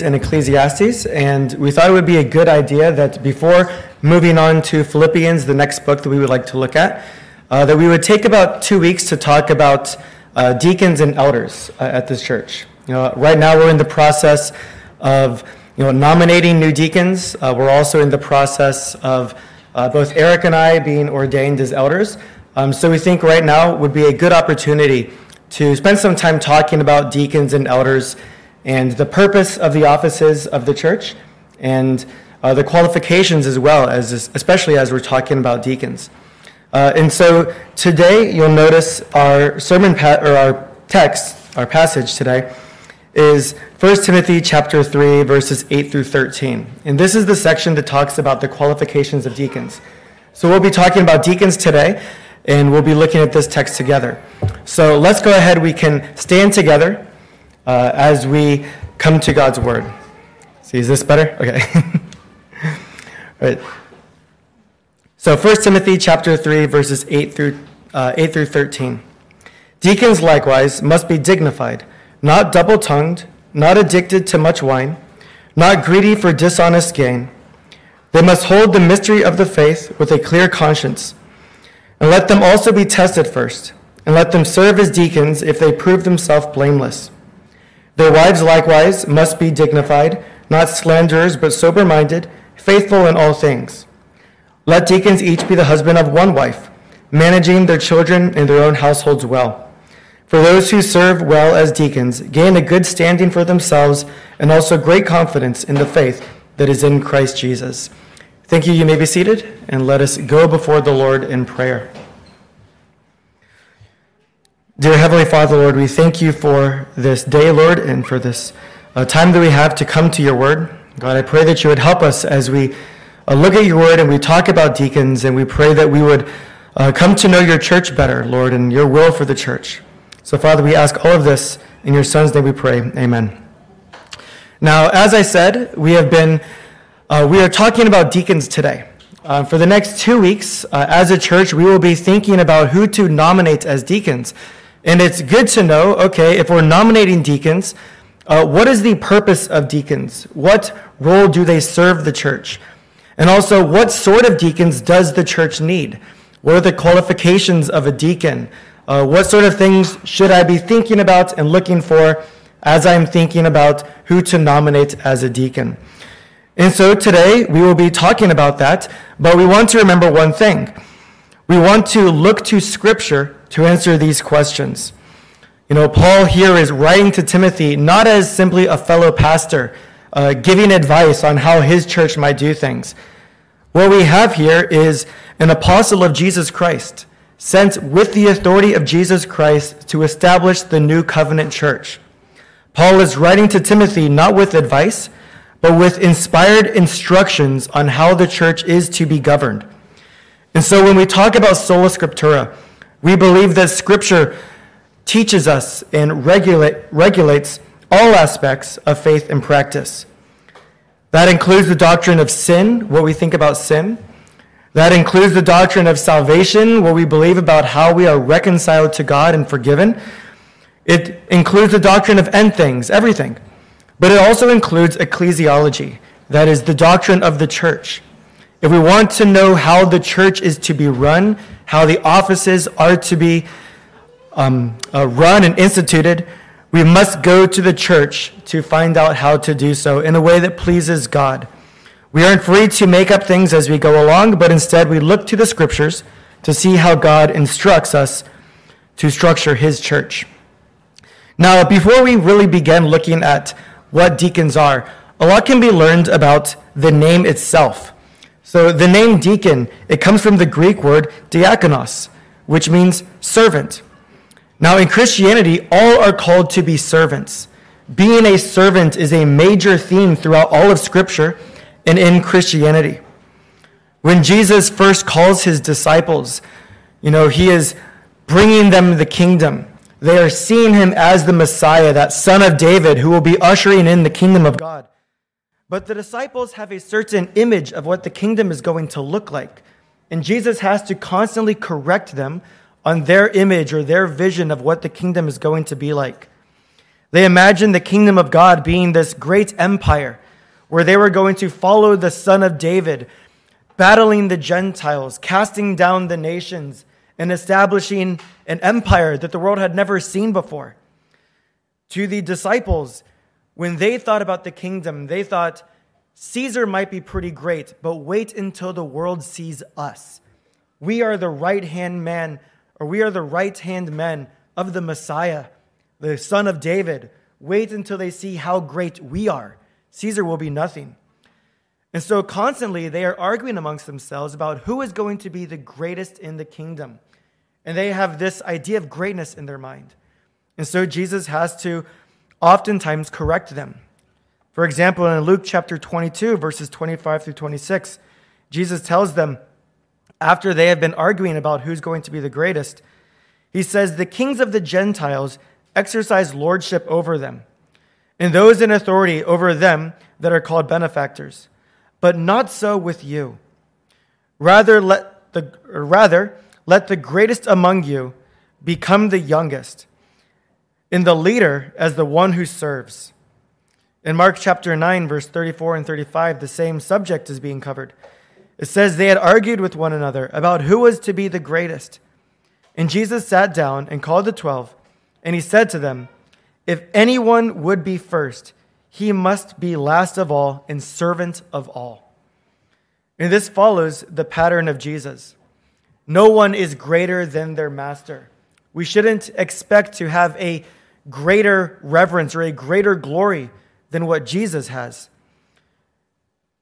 in Ecclesiastes, and we thought it would be a good idea that before moving on to Philippians, the next book that we would like to look at, uh, that we would take about two weeks to talk about uh, deacons and elders uh, at this church. You know, right now we're in the process of you know nominating new deacons. Uh, we're also in the process of uh, both Eric and I being ordained as elders. Um, so we think right now would be a good opportunity to spend some time talking about deacons and elders and the purpose of the offices of the church and uh, the qualifications as well, as especially as we're talking about deacons. Uh, and so today you'll notice our sermon pa- or our text, our passage today is 1 Timothy chapter 3 verses 8 through 13. And this is the section that talks about the qualifications of deacons. So we'll be talking about deacons today and we'll be looking at this text together. So let's go ahead we can stand together uh, as we come to God's Word. See, is this better? Okay. So 1 Timothy chapter 3, verses 8 through, uh, 8 through 13. Deacons likewise must be dignified, not double tongued, not addicted to much wine, not greedy for dishonest gain. They must hold the mystery of the faith with a clear conscience. And let them also be tested first, and let them serve as deacons if they prove themselves blameless. Their wives likewise must be dignified, not slanderers, but sober minded, faithful in all things. Let deacons each be the husband of one wife, managing their children and their own households well. For those who serve well as deacons gain a good standing for themselves and also great confidence in the faith that is in Christ Jesus. Thank you. You may be seated, and let us go before the Lord in prayer. Dear Heavenly Father, Lord, we thank you for this day, Lord, and for this uh, time that we have to come to your word. God, I pray that you would help us as we uh, look at your word and we talk about deacons, and we pray that we would uh, come to know your church better, Lord, and your will for the church. So, Father, we ask all of this in your Son's name we pray. Amen. Now, as I said, we have been, uh, we are talking about deacons today. Uh, for the next two weeks, uh, as a church, we will be thinking about who to nominate as deacons. And it's good to know, okay, if we're nominating deacons, uh, what is the purpose of deacons? What role do they serve the church? And also, what sort of deacons does the church need? What are the qualifications of a deacon? Uh, what sort of things should I be thinking about and looking for as I'm thinking about who to nominate as a deacon? And so today we will be talking about that, but we want to remember one thing. We want to look to Scripture to answer these questions. You know, Paul here is writing to Timothy not as simply a fellow pastor uh, giving advice on how his church might do things. What we have here is an apostle of Jesus Christ, sent with the authority of Jesus Christ to establish the new covenant church. Paul is writing to Timothy not with advice, but with inspired instructions on how the church is to be governed. And so when we talk about sola scriptura, we believe that Scripture teaches us and regulate, regulates all aspects of faith and practice. That includes the doctrine of sin, what we think about sin. That includes the doctrine of salvation, what we believe about how we are reconciled to God and forgiven. It includes the doctrine of end things, everything. But it also includes ecclesiology, that is, the doctrine of the church. If we want to know how the church is to be run, how the offices are to be um, uh, run and instituted, we must go to the church to find out how to do so in a way that pleases God. We aren't free to make up things as we go along, but instead we look to the scriptures to see how God instructs us to structure his church. Now, before we really begin looking at what deacons are, a lot can be learned about the name itself. So the name deacon, it comes from the Greek word diakonos, which means servant. Now in Christianity, all are called to be servants. Being a servant is a major theme throughout all of Scripture and in Christianity. When Jesus first calls his disciples, you know, he is bringing them the kingdom. They are seeing him as the Messiah, that son of David who will be ushering in the kingdom of God. But the disciples have a certain image of what the kingdom is going to look like. And Jesus has to constantly correct them on their image or their vision of what the kingdom is going to be like. They imagined the kingdom of God being this great empire where they were going to follow the son of David, battling the Gentiles, casting down the nations, and establishing an empire that the world had never seen before. To the disciples, when they thought about the kingdom, they thought Caesar might be pretty great, but wait until the world sees us. We are the right hand man, or we are the right hand men of the Messiah, the son of David. Wait until they see how great we are. Caesar will be nothing. And so constantly they are arguing amongst themselves about who is going to be the greatest in the kingdom. And they have this idea of greatness in their mind. And so Jesus has to oftentimes correct them. For example, in Luke chapter 22, verses 25 through 26, Jesus tells them, after they have been arguing about who's going to be the greatest, he says, The kings of the Gentiles exercise lordship over them and those in authority over them that are called benefactors. But not so with you. Rather let the rather let the greatest among you become the youngest, and the leader as the one who serves. In Mark chapter 9, verse 34 and 35, the same subject is being covered. It says they had argued with one another about who was to be the greatest. And Jesus sat down and called the twelve, and he said to them, if anyone would be first, he must be last of all and servant of all. And this follows the pattern of Jesus. No one is greater than their master. We shouldn't expect to have a greater reverence or a greater glory than what Jesus has.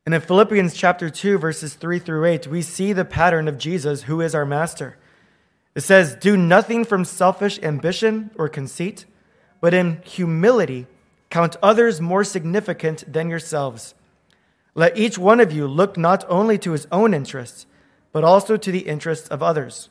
And in Philippians chapter 2, verses 3 through 8, we see the pattern of Jesus, who is our master. It says, Do nothing from selfish ambition or conceit but in humility count others more significant than yourselves. Let each one of you look not only to his own interests, but also to the interests of others.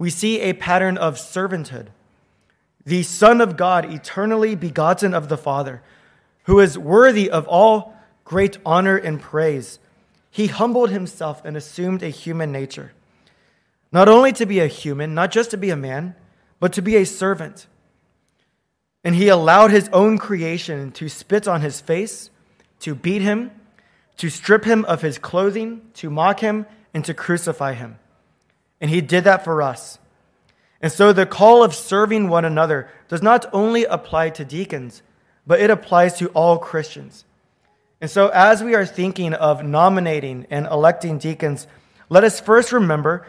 we see a pattern of servanthood. The Son of God, eternally begotten of the Father, who is worthy of all great honor and praise, he humbled himself and assumed a human nature. Not only to be a human, not just to be a man, but to be a servant. And he allowed his own creation to spit on his face, to beat him, to strip him of his clothing, to mock him, and to crucify him. And he did that for us. And so the call of serving one another does not only apply to deacons, but it applies to all Christians. And so as we are thinking of nominating and electing deacons, let us first remember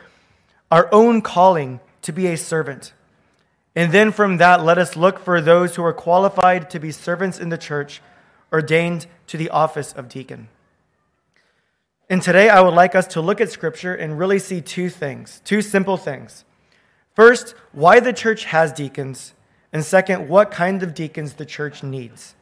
our own calling to be a servant. And then from that, let us look for those who are qualified to be servants in the church, ordained to the office of deacon. And today, I would like us to look at Scripture and really see two things, two simple things. First, why the church has deacons, and second, what kind of deacons the church needs.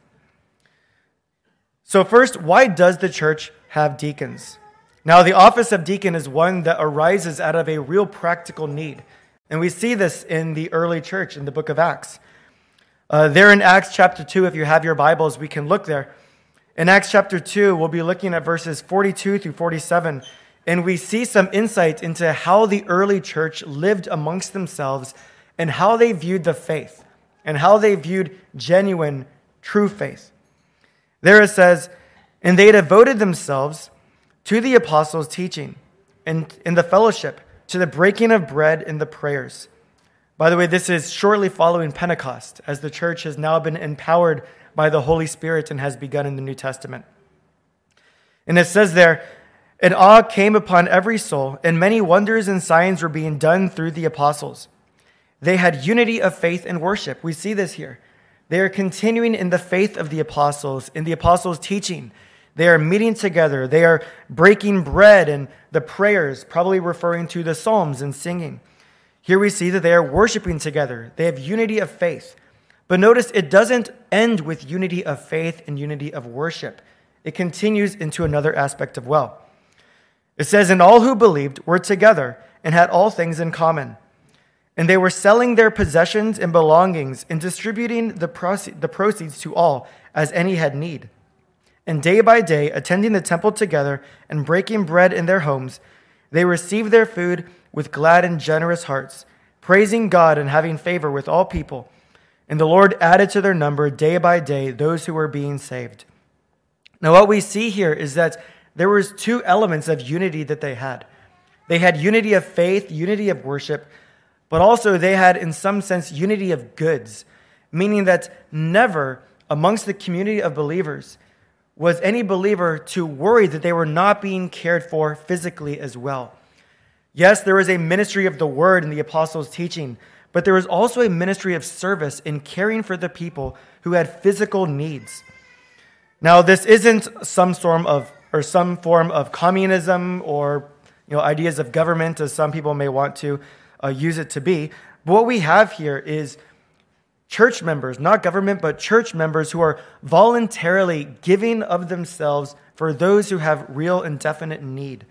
So, first, why does the church have deacons? Now, the office of deacon is one that arises out of a real practical need. And we see this in the early church in the book of Acts. Uh, there in Acts chapter 2, if you have your Bibles, we can look there. In Acts chapter 2, we'll be looking at verses 42 through 47, and we see some insight into how the early church lived amongst themselves and how they viewed the faith and how they viewed genuine, true faith. There it says, And they devoted themselves to the apostles' teaching and in the fellowship to the breaking of bread and the prayers. By the way, this is shortly following Pentecost, as the church has now been empowered by the Holy Spirit and has begun in the New Testament. And it says there, and awe came upon every soul, and many wonders and signs were being done through the apostles. They had unity of faith and worship. We see this here. They are continuing in the faith of the apostles, in the apostles' teaching, they are meeting together. They are breaking bread and the prayers, probably referring to the Psalms and singing. Here we see that they are worshiping together. They have unity of faith. But notice it doesn't end with unity of faith and unity of worship. It continues into another aspect of well. It says, And all who believed were together and had all things in common. And they were selling their possessions and belongings and distributing the, proce- the proceeds to all as any had need. And day by day, attending the temple together and breaking bread in their homes, they received their food with glad and generous hearts, praising God and having favor with all people. And the Lord added to their number day by day those who were being saved. Now, what we see here is that there was two elements of unity that they had. They had unity of faith, unity of worship, but also they had, in some sense, unity of goods, meaning that never amongst the community of believers was any believer to worry that they were not being cared for physically as well. Yes, there was a ministry of the word in the apostles' teaching, but there was also a ministry of service in caring for the people who had physical needs. Now, this isn't some form of or some form of communism or you know ideas of government as some people may want to uh, use it to be. But what we have here is church members, not government, but church members who are voluntarily giving of themselves for those who have real and definite need.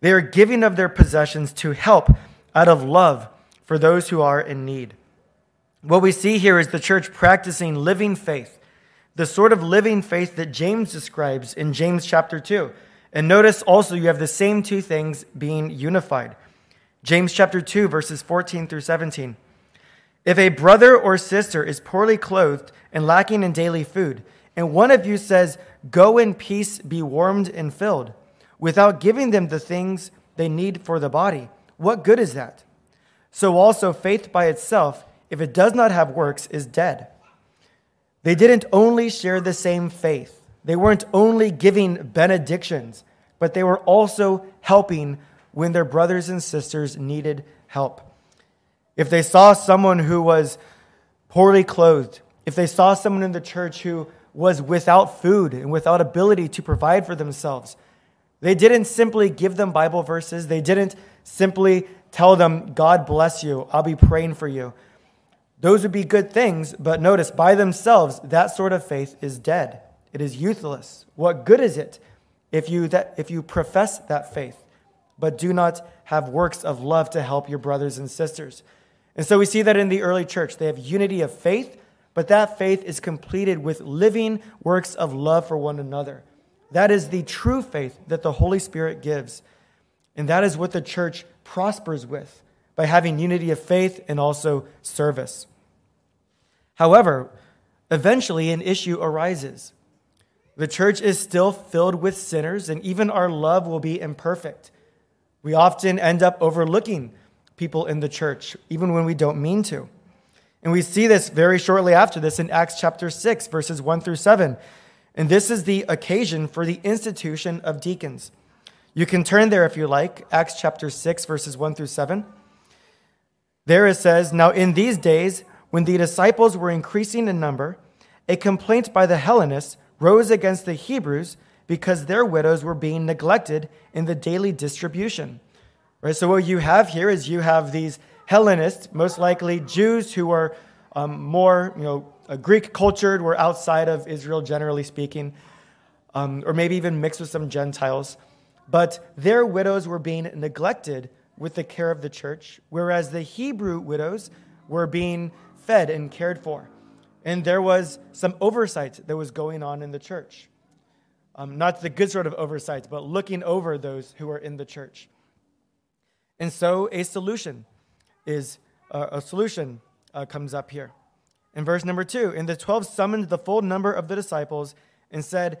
They are giving of their possessions to help out of love for those who are in need. What we see here is the church practicing living faith, the sort of living faith that James describes in James chapter 2. And notice also you have the same two things being unified. James chapter 2, verses 14 through 17. If a brother or sister is poorly clothed and lacking in daily food, and one of you says, Go in peace, be warmed and filled, without giving them the things they need for the body, what good is that? So also, faith by itself, if it does not have works, is dead. They didn't only share the same faith, they weren't only giving benedictions, but they were also helping when their brothers and sisters needed help. If they saw someone who was poorly clothed, if they saw someone in the church who was without food and without ability to provide for themselves, they didn't simply give them Bible verses. They didn't simply tell them, God bless you, I'll be praying for you. Those would be good things, but notice by themselves, that sort of faith is dead. It is useless. What good is it if you, that, if you profess that faith? but do not have works of love to help your brothers and sisters. And so we see that in the early church. They have unity of faith, but that faith is completed with living works of love for one another. That is the true faith that the Holy Spirit gives. And that is what the church prospers with by having unity of faith and also service. However, eventually an issue arises. The church is still filled with sinners, and even our love will be imperfect. We often end up overlooking people in the church, even when we don't mean to. And we see this very shortly after this in Acts chapter 6, verses 1 through 7. And this is the occasion for the institution of deacons. You can turn there if you like, Acts chapter 6, verses 1 through 7. There it says, Now in these days, when the disciples were increasing in number, a complaint by the Hellenists rose against the Hebrews because their widows were being neglected in the daily distribution. Right? So, what you have here is you have these Hellenists, most likely Jews who are um, more, you know, Greek cultured, were outside of Israel, generally speaking, um, or maybe even mixed with some Gentiles. But their widows were being neglected with the care of the church, whereas the Hebrew widows were being fed and cared for. And there was some oversight that was going on in the church. Um, not the good sort of oversight, but looking over those who are in the church. And so a solution is uh, a solution uh, comes up here. In verse number two, and the twelve summoned the full number of the disciples and said,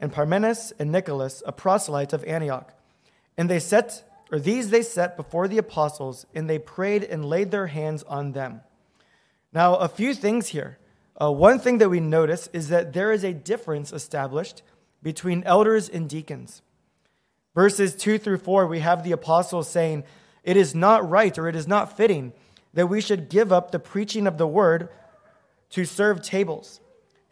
and Parmenas, and Nicholas, a proselyte of Antioch. And they set, or these they set before the apostles, and they prayed and laid their hands on them. Now, a few things here. uh, one thing that we notice is that there is a difference established between elders and deacons. Verses 2 through 4, we have the apostles saying, It is not right or it is not fitting that we should give up the preaching of the word to serve tables.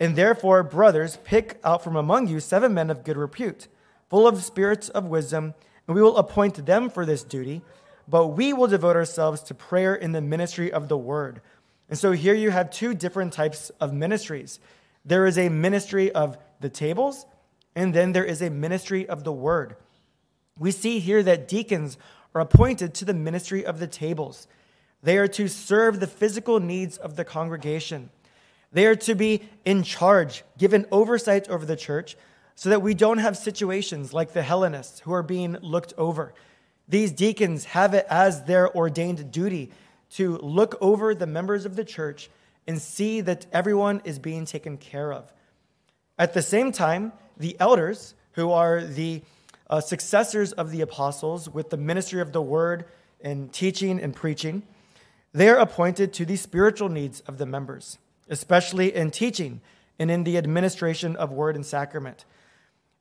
And therefore, brothers, pick out from among you seven men of good repute, full of spirits of wisdom, and we will appoint them for this duty. But we will devote ourselves to prayer in the ministry of the word. And so here you have two different types of ministries. There is a ministry of the tables, and then there is a ministry of the word. We see here that deacons are appointed to the ministry of the tables. They are to serve the physical needs of the congregation. They are to be in charge, given oversight over the church, so that we don't have situations like the Hellenists who are being looked over. These deacons have it as their ordained duty to look over the members of the church and see that everyone is being taken care of. At the same time, the elders, who are the uh, successors of the apostles with the ministry of the word and teaching and preaching, they are appointed to the spiritual needs of the members, especially in teaching and in the administration of word and sacrament.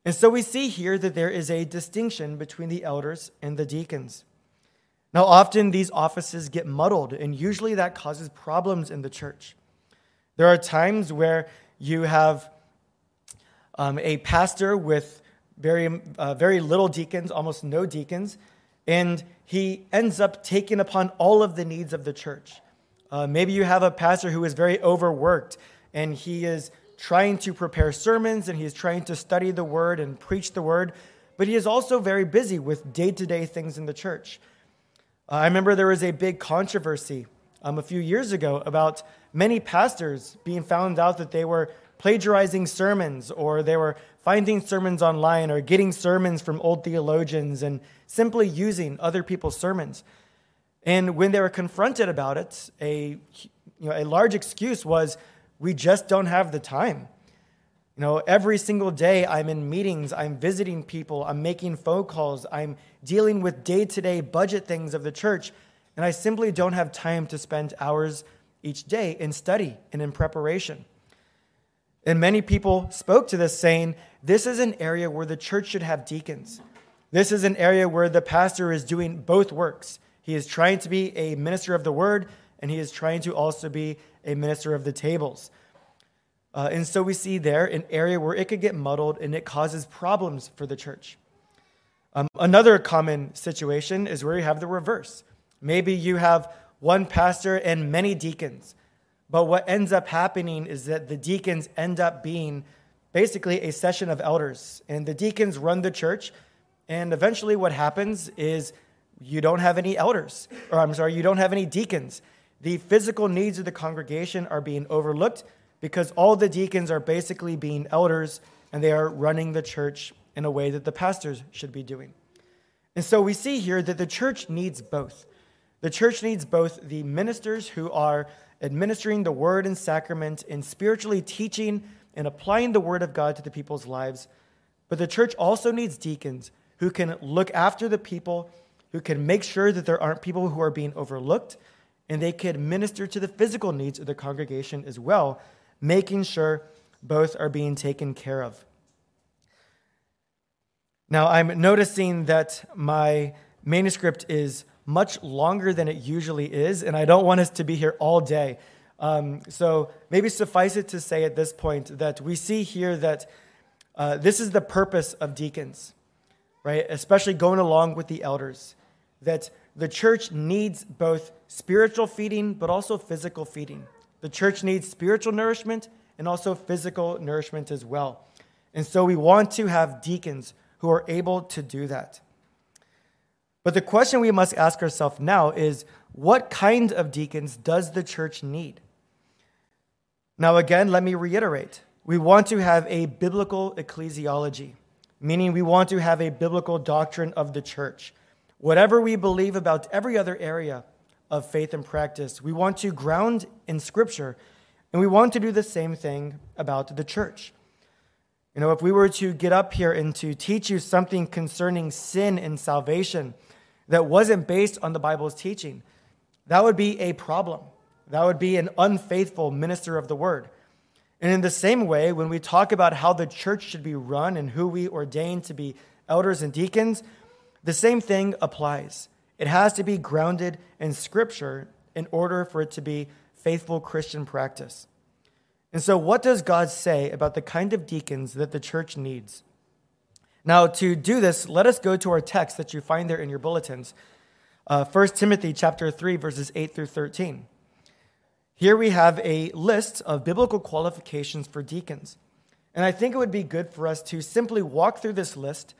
And so we see here that there is a distinction between the elders and the deacons. Now, often these offices get muddled, and usually that causes problems in the church. There are times where you have um, a pastor with very, uh, very little deacons, almost no deacons, and he ends up taking upon all of the needs of the church. Uh, maybe you have a pastor who is very overworked, and he is trying to prepare sermons and he is trying to study the word and preach the word, but he is also very busy with day to day things in the church. Uh, I remember there was a big controversy um, a few years ago about many pastors being found out that they were plagiarizing sermons or they were finding sermons online or getting sermons from old theologians and simply using other people's sermons. And when they were confronted about it, a, you know, a large excuse was, we just don't have the time. You know, every single day I'm in meetings, I'm visiting people, I'm making phone calls, I'm dealing with day to day budget things of the church, and I simply don't have time to spend hours each day in study and in preparation. And many people spoke to this saying, this is an area where the church should have deacons. This is an area where the pastor is doing both works. He is trying to be a minister of the word, and he is trying to also be a minister of the tables. Uh, and so we see there an area where it could get muddled and it causes problems for the church. Um, another common situation is where you have the reverse. Maybe you have one pastor and many deacons, but what ends up happening is that the deacons end up being basically a session of elders, and the deacons run the church. And eventually, what happens is you don't have any elders, or I'm sorry, you don't have any deacons. The physical needs of the congregation are being overlooked because all the deacons are basically being elders and they are running the church in a way that the pastors should be doing. And so we see here that the church needs both. The church needs both the ministers who are administering the word and sacrament and spiritually teaching and applying the word of God to the people's lives, but the church also needs deacons who can look after the people, who can make sure that there aren't people who are being overlooked, and they can minister to the physical needs of the congregation as well making sure both are being taken care of. Now, I'm noticing that my manuscript is much longer than it usually is, and I don't want us to be here all day. Um, so maybe suffice it to say at this point that we see here that uh, this is the purpose of deacons, right? Especially going along with the elders, that the church needs both spiritual feeding but also physical feeding. The church needs spiritual nourishment and also physical nourishment as well. And so we want to have deacons who are able to do that. But the question we must ask ourselves now is what kind of deacons does the church need? Now, again, let me reiterate we want to have a biblical ecclesiology, meaning we want to have a biblical doctrine of the church. Whatever we believe about every other area, of faith and practice. We want to ground in Scripture, and we want to do the same thing about the church. You know, if we were to get up here and to teach you something concerning sin and salvation that wasn't based on the Bible's teaching, that would be a problem. That would be an unfaithful minister of the word. And in the same way, when we talk about how the church should be run and who we ordain to be elders and deacons, the same thing applies. It has to be grounded in Scripture in order for it to be faithful Christian practice. And so, what does God say about the kind of deacons that the church needs? Now, to do this, let us go to our text that you find there in your bulletins. Uh, 1 Timothy chapter 3, verses 8 through 13. Here we have a list of biblical qualifications for deacons. And I think it would be good for us to simply walk through this list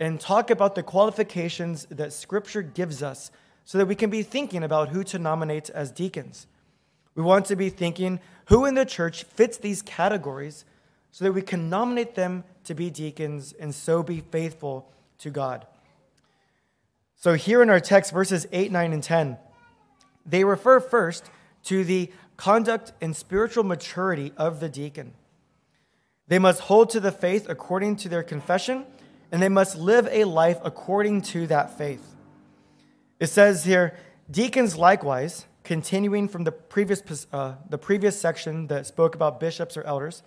and talk about the qualifications that Scripture gives us so that we can be thinking about who to nominate as deacons. We want to be thinking who in the church fits these categories so that we can nominate them to be deacons and so be faithful to God. So, here in our text, verses 8, 9, and 10, they refer first to the conduct and spiritual maturity of the deacon. They must hold to the faith according to their confession, and they must live a life according to that faith. It says here, deacons likewise, continuing from the previous, uh, the previous section that spoke about bishops or elders,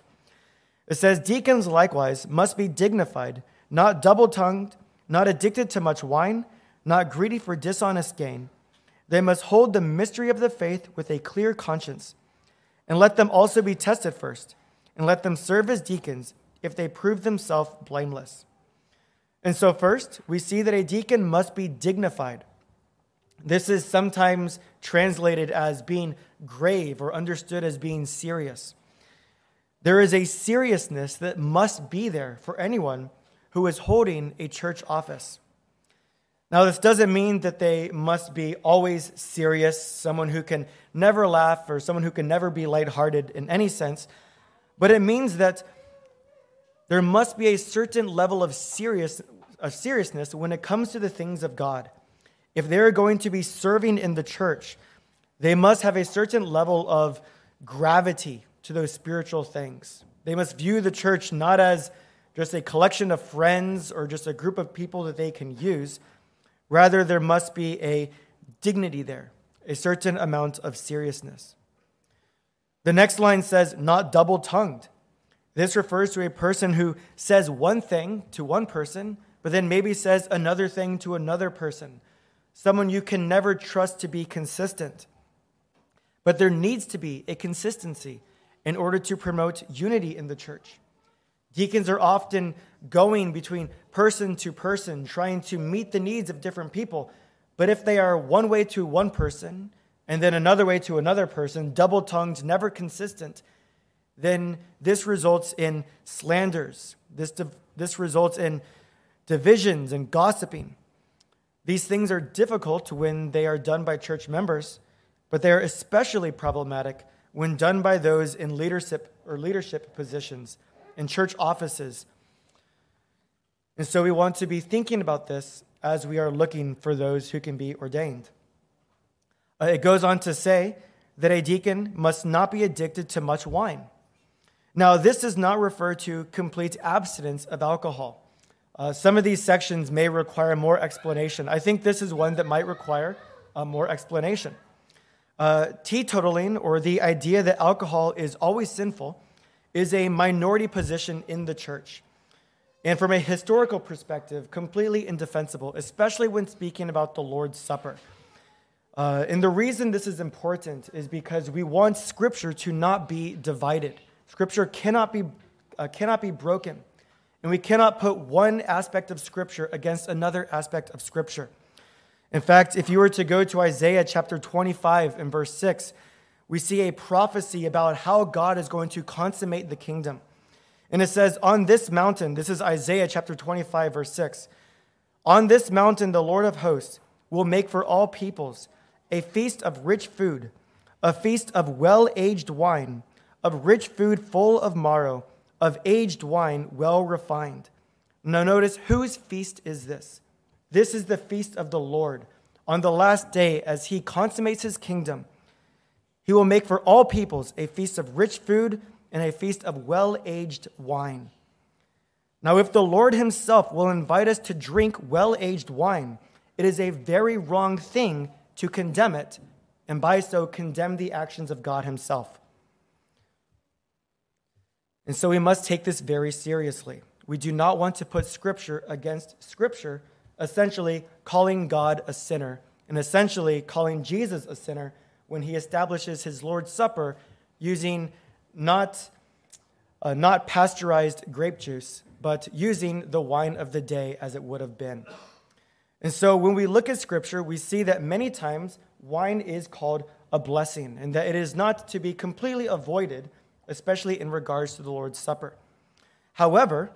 it says, deacons likewise must be dignified, not double tongued, not addicted to much wine, not greedy for dishonest gain they must hold the mystery of the faith with a clear conscience, and let them also be tested first, and let them serve as deacons if they prove themselves blameless. And so, first, we see that a deacon must be dignified. This is sometimes translated as being grave or understood as being serious. There is a seriousness that must be there for anyone who is holding a church office. Now, this doesn't mean that they must be always serious, someone who can never laugh, or someone who can never be lighthearted in any sense, but it means that there must be a certain level of, serious, of seriousness when it comes to the things of God. If they're going to be serving in the church, they must have a certain level of gravity to those spiritual things. They must view the church not as just a collection of friends or just a group of people that they can use Rather, there must be a dignity there, a certain amount of seriousness. The next line says, not double tongued. This refers to a person who says one thing to one person, but then maybe says another thing to another person. Someone you can never trust to be consistent. But there needs to be a consistency in order to promote unity in the church. Deacons are often going between person to person, trying to meet the needs of different people. But if they are one way to one person and then another way to another person, double tongued, never consistent, then this results in slanders. This, this results in divisions and gossiping. These things are difficult when they are done by church members, but they are especially problematic when done by those in leadership or leadership positions in church offices. And so we want to be thinking about this as we are looking for those who can be ordained. Uh, it goes on to say that a deacon must not be addicted to much wine. Now, this does not refer to complete abstinence of alcohol. Uh, some of these sections may require more explanation. I think this is one that might require uh, more explanation. Uh, teetotaling, or the idea that alcohol is always sinful, is a minority position in the church. And from a historical perspective, completely indefensible, especially when speaking about the Lord's Supper. Uh, and the reason this is important is because we want Scripture to not be divided. Scripture cannot be, uh, cannot be broken. And we cannot put one aspect of Scripture against another aspect of Scripture. In fact, if you were to go to Isaiah chapter 25 and verse 6, we see a prophecy about how God is going to consummate the kingdom. And it says, On this mountain, this is Isaiah chapter 25, verse 6. On this mountain, the Lord of hosts will make for all peoples a feast of rich food, a feast of well aged wine, of rich food full of marrow, of aged wine well refined. Now, notice whose feast is this? This is the feast of the Lord on the last day as he consummates his kingdom he will make for all peoples a feast of rich food and a feast of well aged wine. Now, if the Lord Himself will invite us to drink well aged wine, it is a very wrong thing to condemn it, and by so condemn the actions of God Himself. And so we must take this very seriously. We do not want to put Scripture against Scripture, essentially calling God a sinner and essentially calling Jesus a sinner when he establishes his Lord's Supper using not, uh, not pasteurized grape juice, but using the wine of the day as it would have been. And so when we look at Scripture, we see that many times wine is called a blessing and that it is not to be completely avoided, especially in regards to the Lord's Supper. However,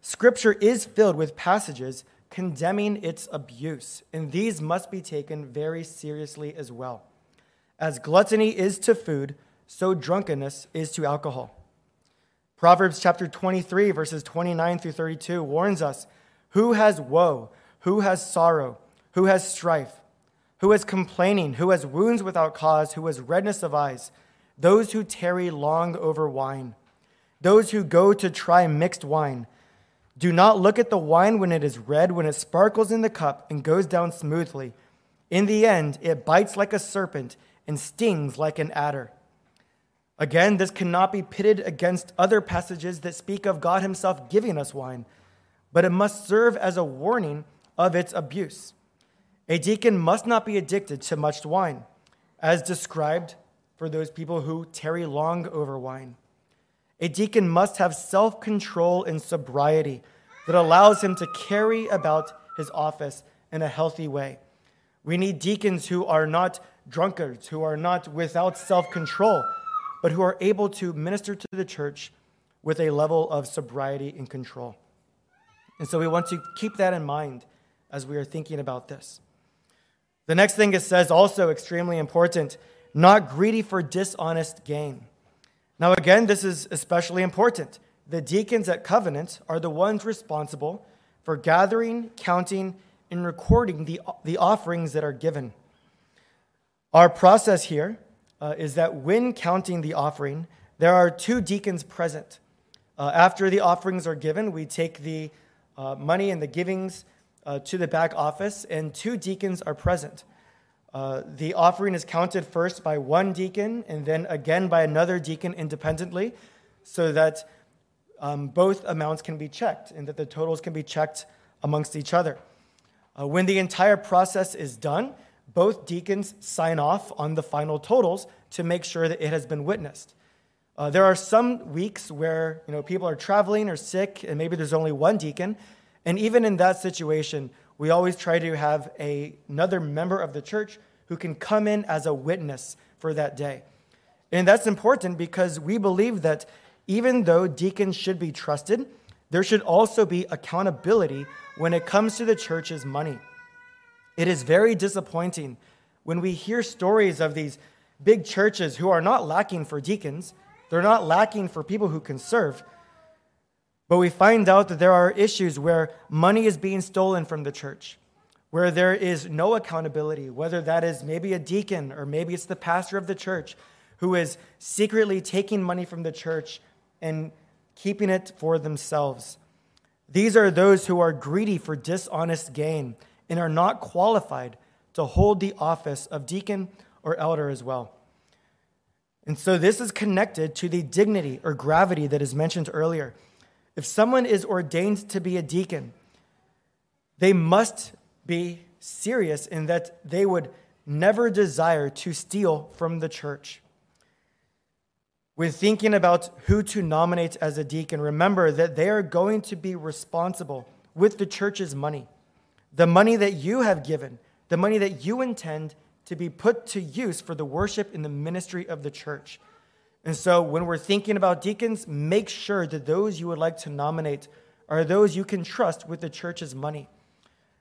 Scripture is filled with passages condemning its abuse, and these must be taken very seriously as well. As gluttony is to food, so drunkenness is to alcohol. Proverbs chapter 23, verses 29 through 32 warns us who has woe, who has sorrow, who has strife, who has complaining, who has wounds without cause, who has redness of eyes, those who tarry long over wine, those who go to try mixed wine do not look at the wine when it is red, when it sparkles in the cup and goes down smoothly. In the end, it bites like a serpent and stings like an adder. Again, this cannot be pitted against other passages that speak of God Himself giving us wine, but it must serve as a warning of its abuse. A deacon must not be addicted to much wine, as described for those people who tarry long over wine. A deacon must have self control and sobriety that allows him to carry about his office in a healthy way. We need deacons who are not drunkards, who are not without self control, but who are able to minister to the church with a level of sobriety and control. And so we want to keep that in mind as we are thinking about this. The next thing it says, also extremely important not greedy for dishonest gain. Now, again, this is especially important. The deacons at Covenant are the ones responsible for gathering, counting, and recording the, the offerings that are given. Our process here uh, is that when counting the offering, there are two deacons present. Uh, after the offerings are given, we take the uh, money and the givings uh, to the back office, and two deacons are present. Uh, the offering is counted first by one deacon and then again by another deacon independently so that um, both amounts can be checked and that the totals can be checked amongst each other. Uh, when the entire process is done, both deacons sign off on the final totals to make sure that it has been witnessed. Uh, there are some weeks where you know people are traveling or sick, and maybe there's only one deacon, and even in that situation, we always try to have a, another member of the church who can come in as a witness for that day. And that's important because we believe that even though deacons should be trusted, there should also be accountability when it comes to the church's money. It is very disappointing when we hear stories of these big churches who are not lacking for deacons, they're not lacking for people who can serve. But we find out that there are issues where money is being stolen from the church, where there is no accountability, whether that is maybe a deacon or maybe it's the pastor of the church who is secretly taking money from the church and keeping it for themselves. These are those who are greedy for dishonest gain and are not qualified to hold the office of deacon or elder as well. And so this is connected to the dignity or gravity that is mentioned earlier. If someone is ordained to be a deacon, they must be serious in that they would never desire to steal from the church. When thinking about who to nominate as a deacon, remember that they are going to be responsible with the church's money, the money that you have given, the money that you intend to be put to use for the worship in the ministry of the church. And so when we're thinking about deacons, make sure that those you would like to nominate are those you can trust with the church's money.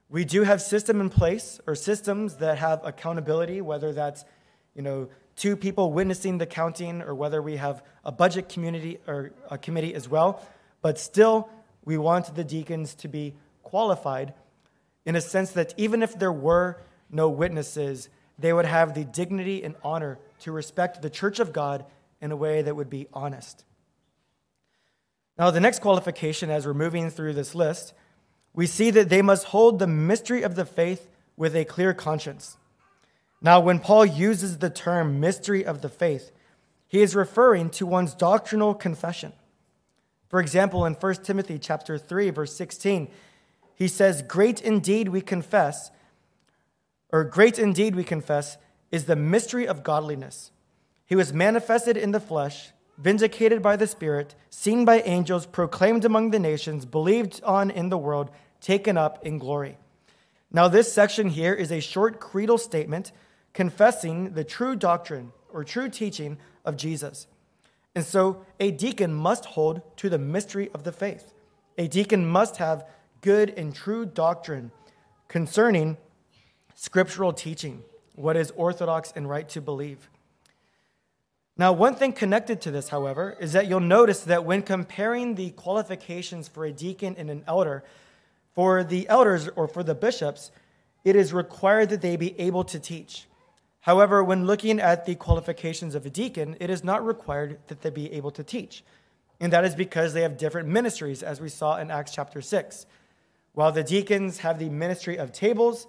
We do have system in place or systems that have accountability, whether that's, you know, two people witnessing the counting or whether we have a budget community or a committee as well. But still, we want the deacons to be qualified in a sense that even if there were no witnesses, they would have the dignity and honor to respect the church of God in a way that would be honest. Now, the next qualification, as we're moving through this list, we see that they must hold the mystery of the faith with a clear conscience. Now, when Paul uses the term mystery of the faith, he is referring to one's doctrinal confession. For example, in 1 Timothy chapter 3 verse 16, he says, "Great indeed we confess, or great indeed we confess, is the mystery of godliness. He was manifested in the flesh, vindicated by the Spirit, seen by angels, proclaimed among the nations, believed on in the world, taken up in glory." Now, this section here is a short creedal statement confessing the true doctrine or true teaching of Jesus. And so, a deacon must hold to the mystery of the faith. A deacon must have good and true doctrine concerning scriptural teaching, what is orthodox and right to believe. Now, one thing connected to this, however, is that you'll notice that when comparing the qualifications for a deacon and an elder, for the elders or for the bishops, it is required that they be able to teach. However, when looking at the qualifications of a deacon, it is not required that they be able to teach. And that is because they have different ministries, as we saw in Acts chapter 6. While the deacons have the ministry of tables,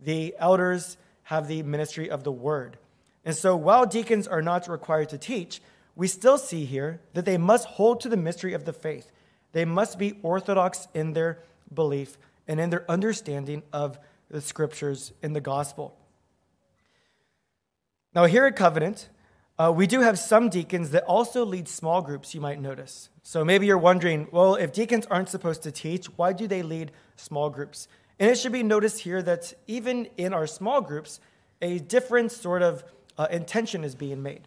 the elders have the ministry of the word. And so, while deacons are not required to teach, we still see here that they must hold to the mystery of the faith. They must be orthodox in their belief and in their understanding of the scriptures in the gospel. Now, here at Covenant, uh, we do have some deacons that also lead small groups, you might notice. So maybe you're wondering, well, if deacons aren't supposed to teach, why do they lead small groups? And it should be noticed here that even in our small groups, a different sort of uh, intention is being made.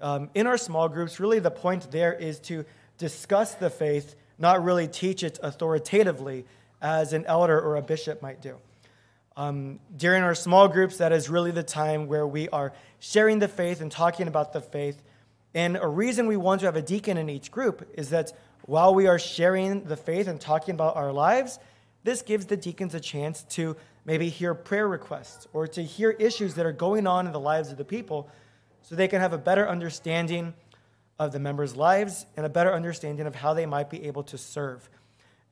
Um, in our small groups, really the point there is to discuss the faith, not really teach it authoritatively as an elder or a bishop might do. Um, during our small groups, that is really the time where we are sharing the faith and talking about the faith. And a reason we want to have a deacon in each group is that while we are sharing the faith and talking about our lives, this gives the deacons a chance to maybe hear prayer requests or to hear issues that are going on in the lives of the people so they can have a better understanding of the members' lives and a better understanding of how they might be able to serve.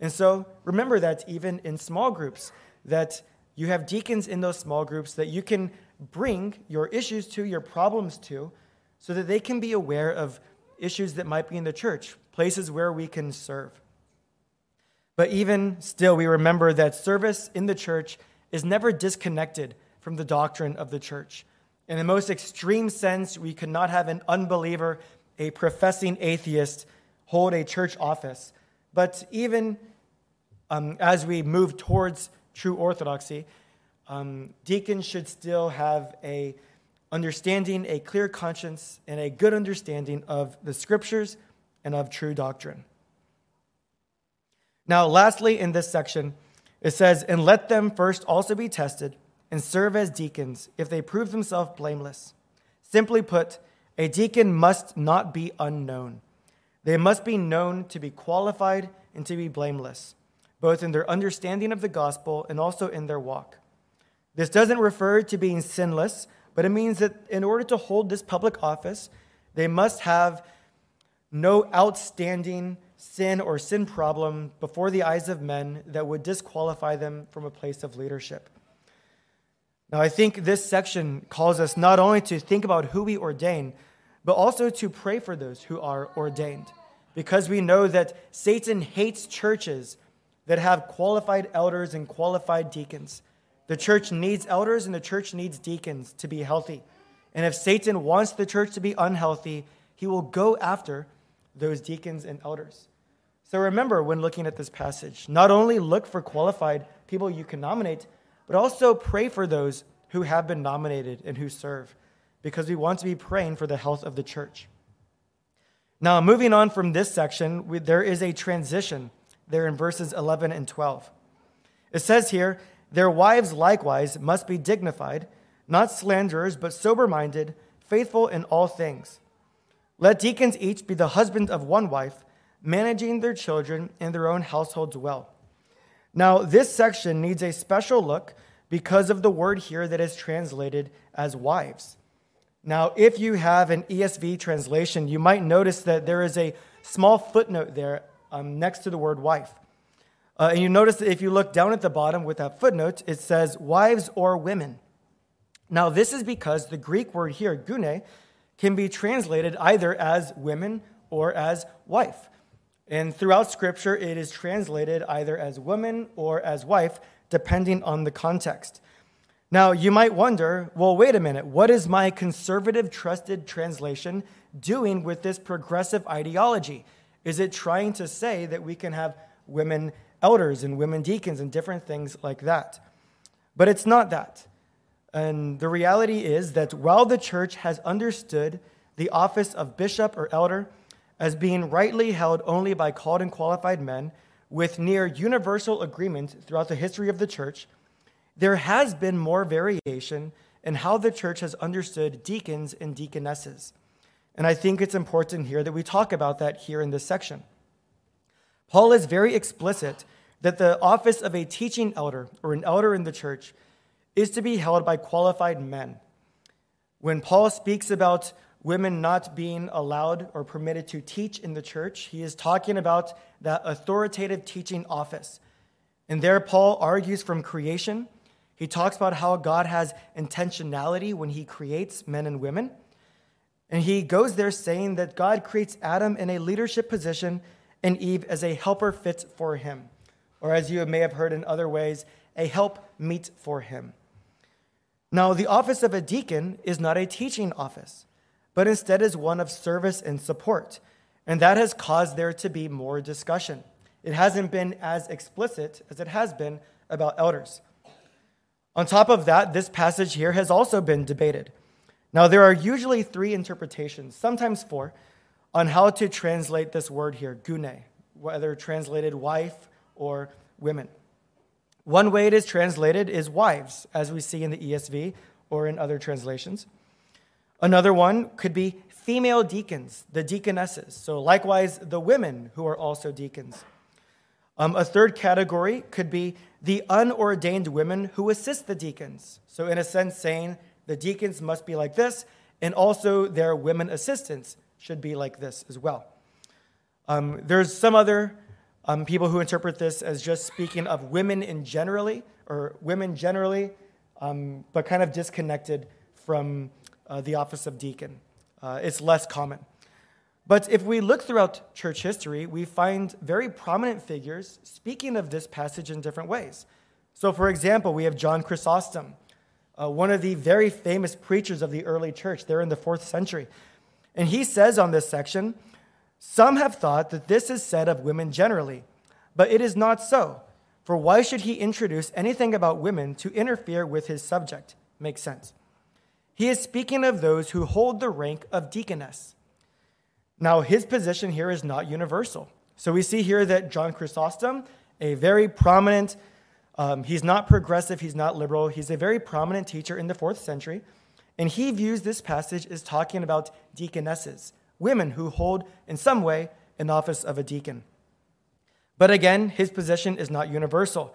And so remember that even in small groups, that you have deacons in those small groups that you can bring your issues to, your problems to, so that they can be aware of issues that might be in the church, places where we can serve. But even still, we remember that service in the church is never disconnected from the doctrine of the church. In the most extreme sense, we could not have an unbeliever, a professing atheist, hold a church office. But even um, as we move towards true orthodoxy, um, deacons should still have a understanding, a clear conscience, and a good understanding of the scriptures and of true doctrine. Now, lastly, in this section, it says, And let them first also be tested and serve as deacons if they prove themselves blameless. Simply put, a deacon must not be unknown. They must be known to be qualified and to be blameless both in their understanding of the gospel and also in their walk. This doesn't refer to being sinless, but it means that in order to hold this public office, they must have no outstanding sin or sin problem before the eyes of men that would disqualify them from a place of leadership. Now, I think this section calls us not only to think about who we ordain, but also to pray for those who are ordained, because we know that Satan hates churches that have qualified elders and qualified deacons. The church needs elders and the church needs deacons to be healthy. And if Satan wants the church to be unhealthy, he will go after those deacons and elders. So remember when looking at this passage, not only look for qualified people you can nominate, but also pray for those who have been nominated and who serve, because we want to be praying for the health of the church. Now, moving on from this section, we, there is a transition there in verses 11 and 12. It says here, Their wives likewise must be dignified, not slanderers, but sober minded, faithful in all things. Let deacons each be the husband of one wife, managing their children and their own households well. Now, this section needs a special look because of the word here that is translated as wives. Now, if you have an ESV translation, you might notice that there is a small footnote there um, next to the word wife. Uh, and you notice that if you look down at the bottom with that footnote, it says wives or women. Now, this is because the Greek word here, gune, can be translated either as women or as wife. And throughout Scripture, it is translated either as woman or as wife, depending on the context. Now, you might wonder well, wait a minute, what is my conservative trusted translation doing with this progressive ideology? Is it trying to say that we can have women elders and women deacons and different things like that? But it's not that. And the reality is that while the church has understood the office of bishop or elder as being rightly held only by called and qualified men, with near universal agreement throughout the history of the church, there has been more variation in how the church has understood deacons and deaconesses. And I think it's important here that we talk about that here in this section. Paul is very explicit that the office of a teaching elder or an elder in the church is to be held by qualified men. When Paul speaks about women not being allowed or permitted to teach in the church, he is talking about that authoritative teaching office. And there, Paul argues from creation he talks about how God has intentionality when he creates men and women. And he goes there saying that God creates Adam in a leadership position and Eve as a helper fit for him, or as you may have heard in other ways, a help meet for him. Now, the office of a deacon is not a teaching office, but instead is one of service and support. And that has caused there to be more discussion. It hasn't been as explicit as it has been about elders. On top of that, this passage here has also been debated. Now, there are usually three interpretations, sometimes four, on how to translate this word here, gune, whether translated wife or women. One way it is translated is wives, as we see in the ESV or in other translations. Another one could be female deacons, the deaconesses. So, likewise, the women who are also deacons. Um, a third category could be the unordained women who assist the deacons. So, in a sense, saying the deacons must be like this, and also their women assistants should be like this as well. Um, there's some other um, people who interpret this as just speaking of women in generally, or women generally, um, but kind of disconnected from uh, the office of deacon. Uh, it's less common. But if we look throughout church history, we find very prominent figures speaking of this passage in different ways. So, for example, we have John Chrysostom, uh, one of the very famous preachers of the early church there in the fourth century. And he says on this section, Some have thought that this is said of women generally, but it is not so. For why should he introduce anything about women to interfere with his subject? Makes sense. He is speaking of those who hold the rank of deaconess. Now, his position here is not universal. So we see here that John Chrysostom, a very prominent, um, he's not progressive, he's not liberal, he's a very prominent teacher in the fourth century. And he views this passage as talking about deaconesses, women who hold, in some way, an office of a deacon. But again, his position is not universal.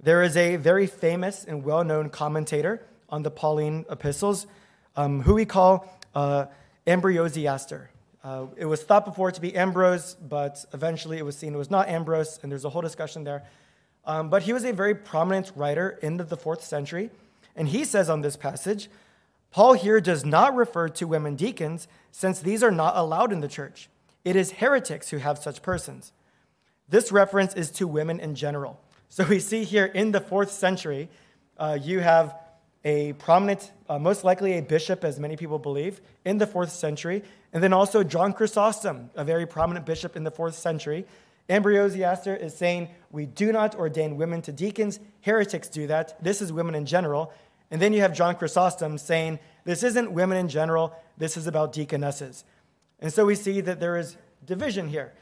There is a very famous and well known commentator on the Pauline epistles um, who we call uh, Ambrosiaster. Uh, it was thought before to be Ambrose, but eventually it was seen it was not Ambrose, and there's a whole discussion there. Um, but he was a very prominent writer in the fourth century, and he says on this passage, Paul here does not refer to women deacons, since these are not allowed in the church. It is heretics who have such persons. This reference is to women in general. So we see here in the fourth century, uh, you have a prominent, uh, most likely a bishop, as many people believe, in the fourth century, and then also John Chrysostom, a very prominent bishop in the fourth century. Ambrosiaster is saying, We do not ordain women to deacons. Heretics do that. This is women in general. And then you have John Chrysostom saying, This isn't women in general. This is about deaconesses. And so we see that there is division here.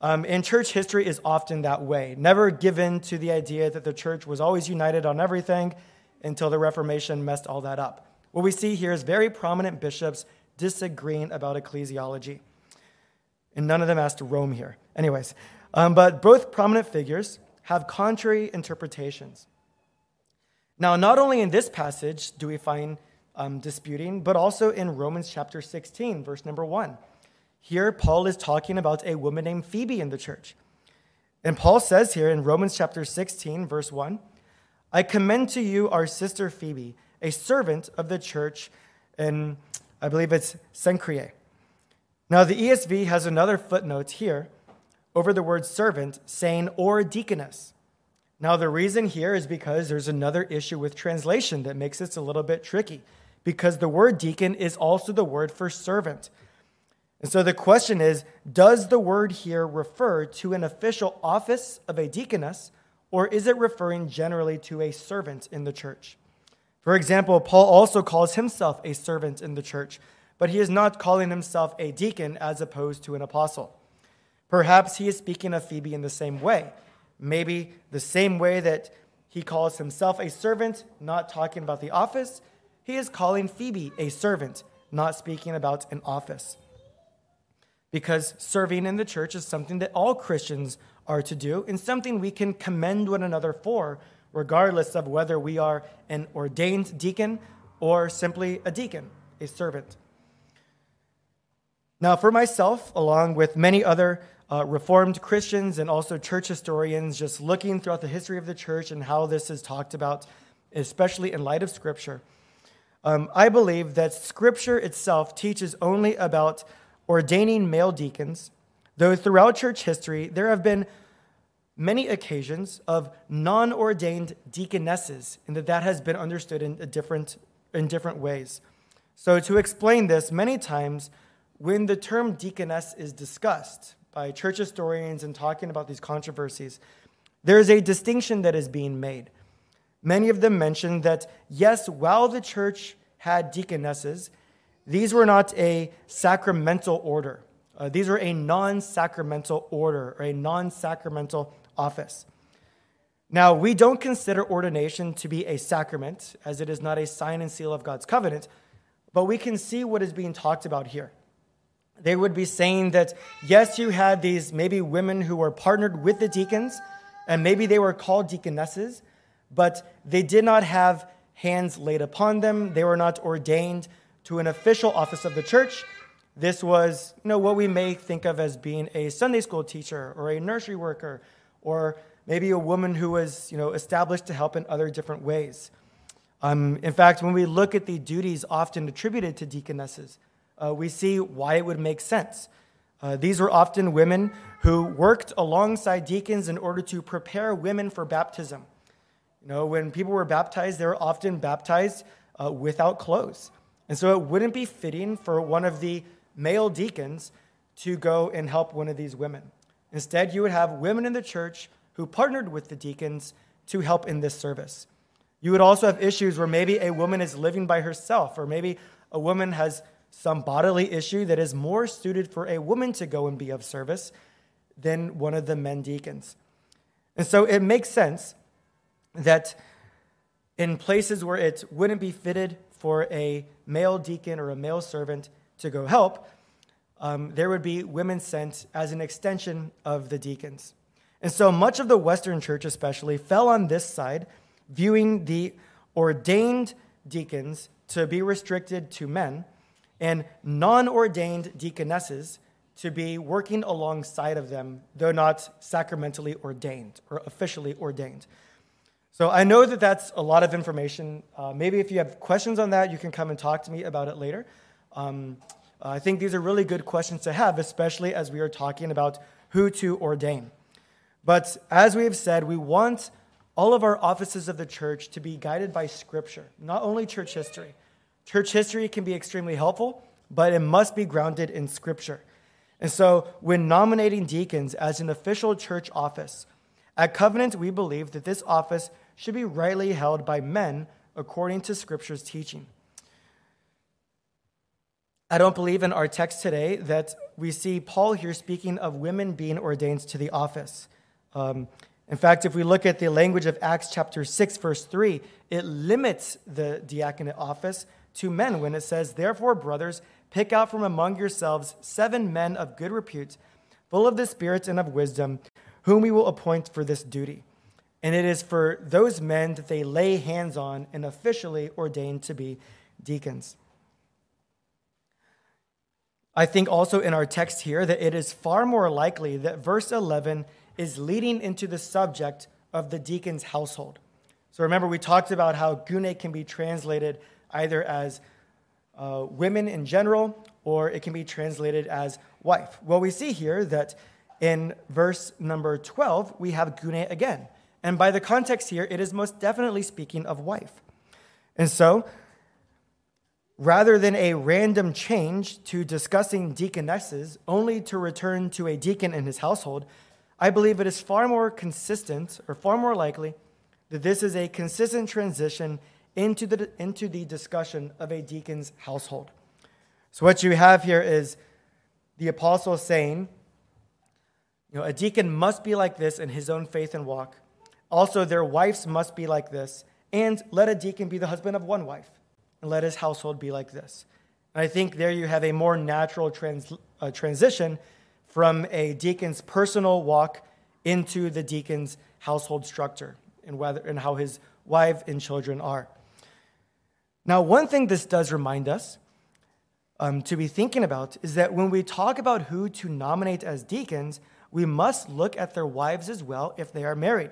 Um, and church history is often that way, never given to the idea that the church was always united on everything until the Reformation messed all that up. What we see here is very prominent bishops disagreeing about ecclesiology. And none of them asked to roam here. Anyways, um, but both prominent figures have contrary interpretations. Now, not only in this passage do we find um, disputing, but also in Romans chapter 16, verse number 1. Here, Paul is talking about a woman named Phoebe in the church. And Paul says here in Romans chapter 16, verse 1 I commend to you our sister Phoebe, a servant of the church in, I believe it's Cenchreae. Now, the ESV has another footnote here over the word servant, saying, or deaconess. Now, the reason here is because there's another issue with translation that makes this a little bit tricky, because the word deacon is also the word for servant. And so the question is Does the word here refer to an official office of a deaconess, or is it referring generally to a servant in the church? For example, Paul also calls himself a servant in the church, but he is not calling himself a deacon as opposed to an apostle. Perhaps he is speaking of Phoebe in the same way. Maybe the same way that he calls himself a servant, not talking about the office, he is calling Phoebe a servant, not speaking about an office. Because serving in the church is something that all Christians are to do and something we can commend one another for, regardless of whether we are an ordained deacon or simply a deacon, a servant. Now, for myself, along with many other uh, Reformed Christians and also church historians, just looking throughout the history of the church and how this is talked about, especially in light of Scripture, um, I believe that Scripture itself teaches only about ordaining male deacons, though throughout church history, there have been many occasions of non ordained deaconesses, and that that has been understood in, different, in different ways. So, to explain this, many times when the term deaconess is discussed by church historians and talking about these controversies, there is a distinction that is being made. Many of them mention that, yes, while the church had deaconesses, these were not a sacramental order. Uh, these were a non sacramental order or a non sacramental office. Now, we don't consider ordination to be a sacrament, as it is not a sign and seal of God's covenant, but we can see what is being talked about here. They would be saying that, yes, you had these maybe women who were partnered with the deacons, and maybe they were called deaconesses, but they did not have hands laid upon them. They were not ordained to an official office of the church. This was, you know, what we may think of as being a Sunday school teacher or a nursery worker or maybe a woman who was, you know, established to help in other different ways. Um, in fact, when we look at the duties often attributed to deaconesses, uh, we see why it would make sense. Uh, these were often women who worked alongside deacons in order to prepare women for baptism. You know, when people were baptized, they were often baptized uh, without clothes. And so it wouldn't be fitting for one of the male deacons to go and help one of these women. Instead, you would have women in the church who partnered with the deacons to help in this service. You would also have issues where maybe a woman is living by herself, or maybe a woman has some bodily issue that is more suited for a woman to go and be of service than one of the men deacons. And so it makes sense that in places where it wouldn't be fitted for a male deacon or a male servant to go help, um, there would be women sent as an extension of the deacons. And so much of the Western church, especially, fell on this side, viewing the ordained deacons to be restricted to men and non ordained deaconesses to be working alongside of them, though not sacramentally ordained or officially ordained. So I know that that's a lot of information. Uh, maybe if you have questions on that, you can come and talk to me about it later. Um, I think these are really good questions to have, especially as we are talking about who to ordain. But as we have said, we want all of our offices of the church to be guided by Scripture, not only church history. Church history can be extremely helpful, but it must be grounded in Scripture. And so, when nominating deacons as an official church office, at Covenant, we believe that this office should be rightly held by men according to Scripture's teaching. I don't believe in our text today that we see Paul here speaking of women being ordained to the office. Um, in fact, if we look at the language of Acts chapter 6, verse 3, it limits the diaconate office to men when it says, Therefore, brothers, pick out from among yourselves seven men of good repute, full of the Spirit and of wisdom, whom we will appoint for this duty. And it is for those men that they lay hands on and officially ordained to be deacons. I think also in our text here that it is far more likely that verse 11 is leading into the subject of the deacon's household. So remember, we talked about how gune can be translated either as uh, women in general or it can be translated as wife. Well, we see here that in verse number 12, we have gune again. And by the context here, it is most definitely speaking of wife. And so, rather than a random change to discussing deaconesses only to return to a deacon in his household, I believe it is far more consistent or far more likely that this is a consistent transition into the, into the discussion of a deacon's household. So, what you have here is the apostle saying, you know, a deacon must be like this in his own faith and walk. Also, their wives must be like this. And let a deacon be the husband of one wife, and let his household be like this. And I think there you have a more natural trans, uh, transition from a deacon's personal walk into the deacon's household structure and, whether, and how his wife and children are. Now, one thing this does remind us um, to be thinking about is that when we talk about who to nominate as deacons, we must look at their wives as well if they are married.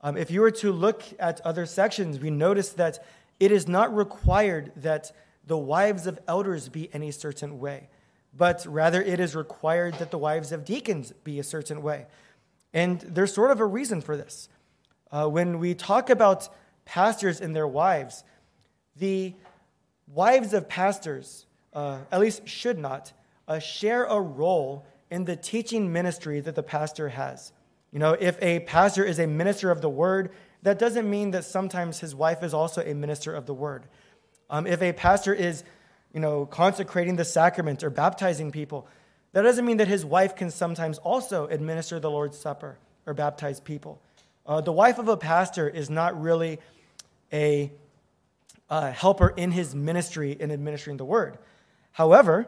Um, if you were to look at other sections, we notice that it is not required that the wives of elders be any certain way, but rather it is required that the wives of deacons be a certain way. And there's sort of a reason for this. Uh, when we talk about pastors and their wives, the wives of pastors, uh, at least should not, uh, share a role in the teaching ministry that the pastor has. You know, if a pastor is a minister of the word, that doesn't mean that sometimes his wife is also a minister of the word. Um, if a pastor is, you know, consecrating the sacrament or baptizing people, that doesn't mean that his wife can sometimes also administer the Lord's Supper or baptize people. Uh, the wife of a pastor is not really a uh, helper in his ministry in administering the word. However,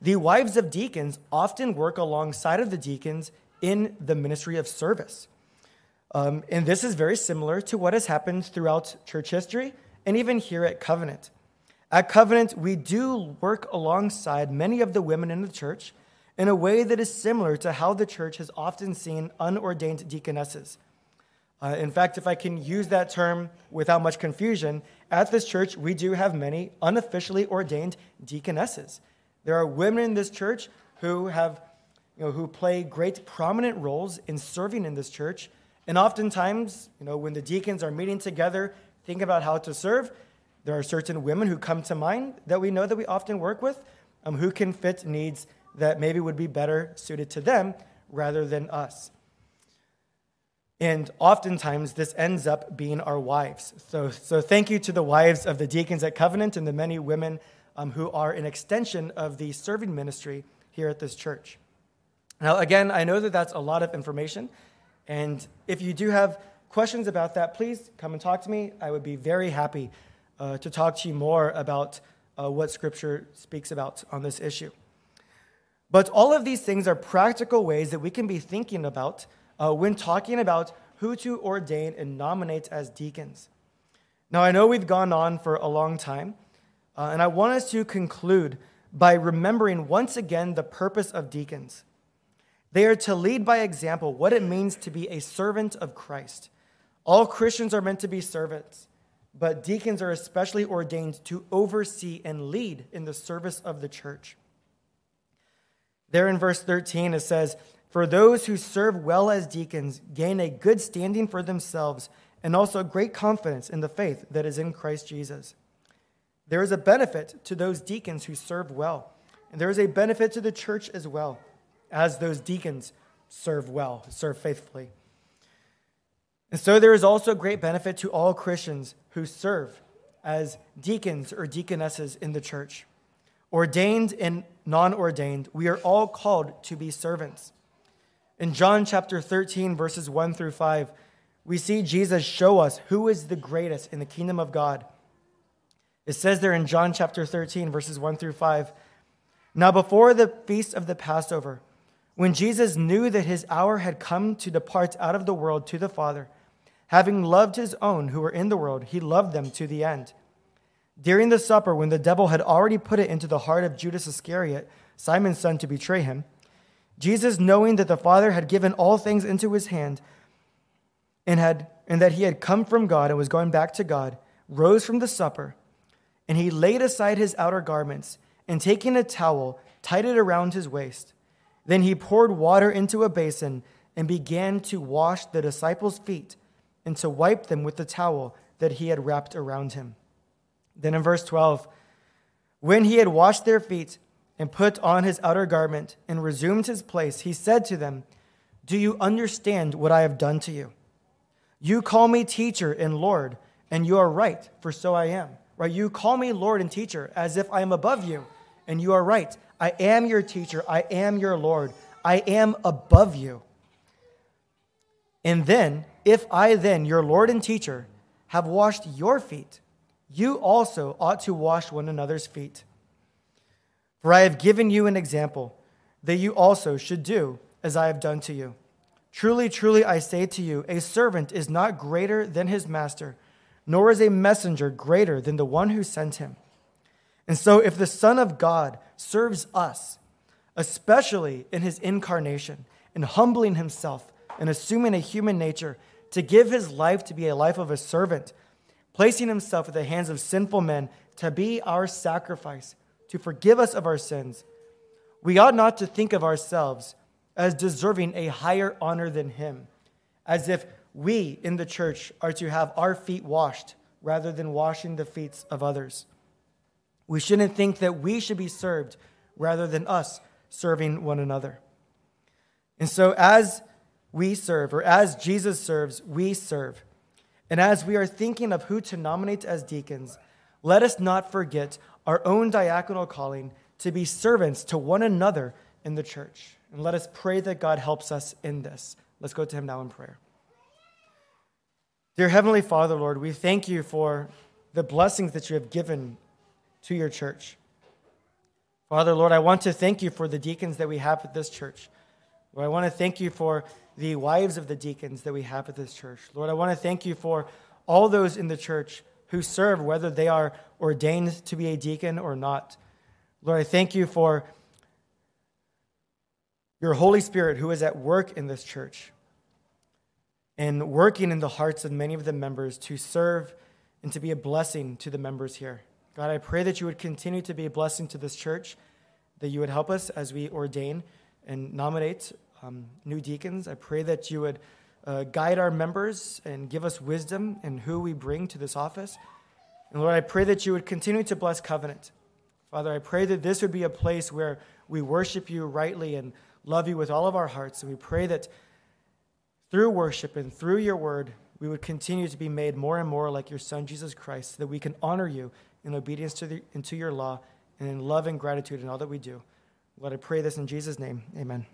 the wives of deacons often work alongside of the deacons in the ministry of service. Um, and this is very similar to what has happened throughout church history and even here at Covenant. At Covenant, we do work alongside many of the women in the church in a way that is similar to how the church has often seen unordained deaconesses. Uh, in fact, if I can use that term without much confusion, at this church, we do have many unofficially ordained deaconesses. There are women in this church who have you know, who play great prominent roles in serving in this church. And oftentimes, you know, when the deacons are meeting together, think about how to serve, there are certain women who come to mind that we know that we often work with um, who can fit needs that maybe would be better suited to them rather than us. And oftentimes, this ends up being our wives. So, so thank you to the wives of the deacons at Covenant and the many women um, who are an extension of the serving ministry here at this church. Now, again, I know that that's a lot of information. And if you do have questions about that, please come and talk to me. I would be very happy uh, to talk to you more about uh, what Scripture speaks about on this issue. But all of these things are practical ways that we can be thinking about uh, when talking about who to ordain and nominate as deacons. Now, I know we've gone on for a long time, uh, and I want us to conclude by remembering once again the purpose of deacons. They are to lead by example what it means to be a servant of Christ. All Christians are meant to be servants, but deacons are especially ordained to oversee and lead in the service of the church. There in verse 13, it says, For those who serve well as deacons gain a good standing for themselves and also great confidence in the faith that is in Christ Jesus. There is a benefit to those deacons who serve well, and there is a benefit to the church as well as those deacons serve well, serve faithfully. And so there is also great benefit to all Christians who serve as deacons or deaconesses in the church. Ordained and non ordained, we are all called to be servants. In John chapter 13, verses 1 through 5, we see Jesus show us who is the greatest in the kingdom of God. It says there in John chapter 13, verses 1 through 5 Now, before the feast of the Passover, when Jesus knew that his hour had come to depart out of the world to the Father, having loved his own who were in the world, he loved them to the end. During the supper, when the devil had already put it into the heart of Judas Iscariot, Simon's son, to betray him, Jesus, knowing that the Father had given all things into his hand, and, had, and that he had come from God and was going back to God, rose from the supper, and he laid aside his outer garments, and taking a towel, tied it around his waist. Then he poured water into a basin and began to wash the disciples' feet and to wipe them with the towel that he had wrapped around him. Then in verse 12, when he had washed their feet and put on his outer garment and resumed his place, he said to them, Do you understand what I have done to you? You call me teacher and Lord, and you are right, for so I am. Right? You call me Lord and teacher as if I am above you, and you are right. I am your teacher, I am your Lord, I am above you. And then, if I then, your Lord and teacher, have washed your feet, you also ought to wash one another's feet. For I have given you an example that you also should do as I have done to you. Truly, truly, I say to you, a servant is not greater than his master, nor is a messenger greater than the one who sent him. And so, if the Son of God serves us, especially in his incarnation, in humbling himself and assuming a human nature, to give his life to be a life of a servant, placing himself at the hands of sinful men to be our sacrifice, to forgive us of our sins, we ought not to think of ourselves as deserving a higher honor than him, as if we in the church are to have our feet washed rather than washing the feet of others. We shouldn't think that we should be served rather than us serving one another. And so, as we serve, or as Jesus serves, we serve. And as we are thinking of who to nominate as deacons, let us not forget our own diaconal calling to be servants to one another in the church. And let us pray that God helps us in this. Let's go to Him now in prayer. Dear Heavenly Father, Lord, we thank you for the blessings that you have given to your church. Father, Lord, I want to thank you for the deacons that we have at this church. Lord, I want to thank you for the wives of the deacons that we have at this church. Lord, I want to thank you for all those in the church who serve, whether they are ordained to be a deacon or not. Lord, I thank you for your Holy Spirit who is at work in this church and working in the hearts of many of the members to serve and to be a blessing to the members here. God, I pray that you would continue to be a blessing to this church, that you would help us as we ordain and nominate um, new deacons. I pray that you would uh, guide our members and give us wisdom in who we bring to this office. And Lord, I pray that you would continue to bless Covenant. Father, I pray that this would be a place where we worship you rightly and love you with all of our hearts. And we pray that through worship and through your word, we would continue to be made more and more like your Son, Jesus Christ, so that we can honor you in obedience to, the, your law and in love and gratitude in all that we do. Let I pray this in Jesus' name. Amen.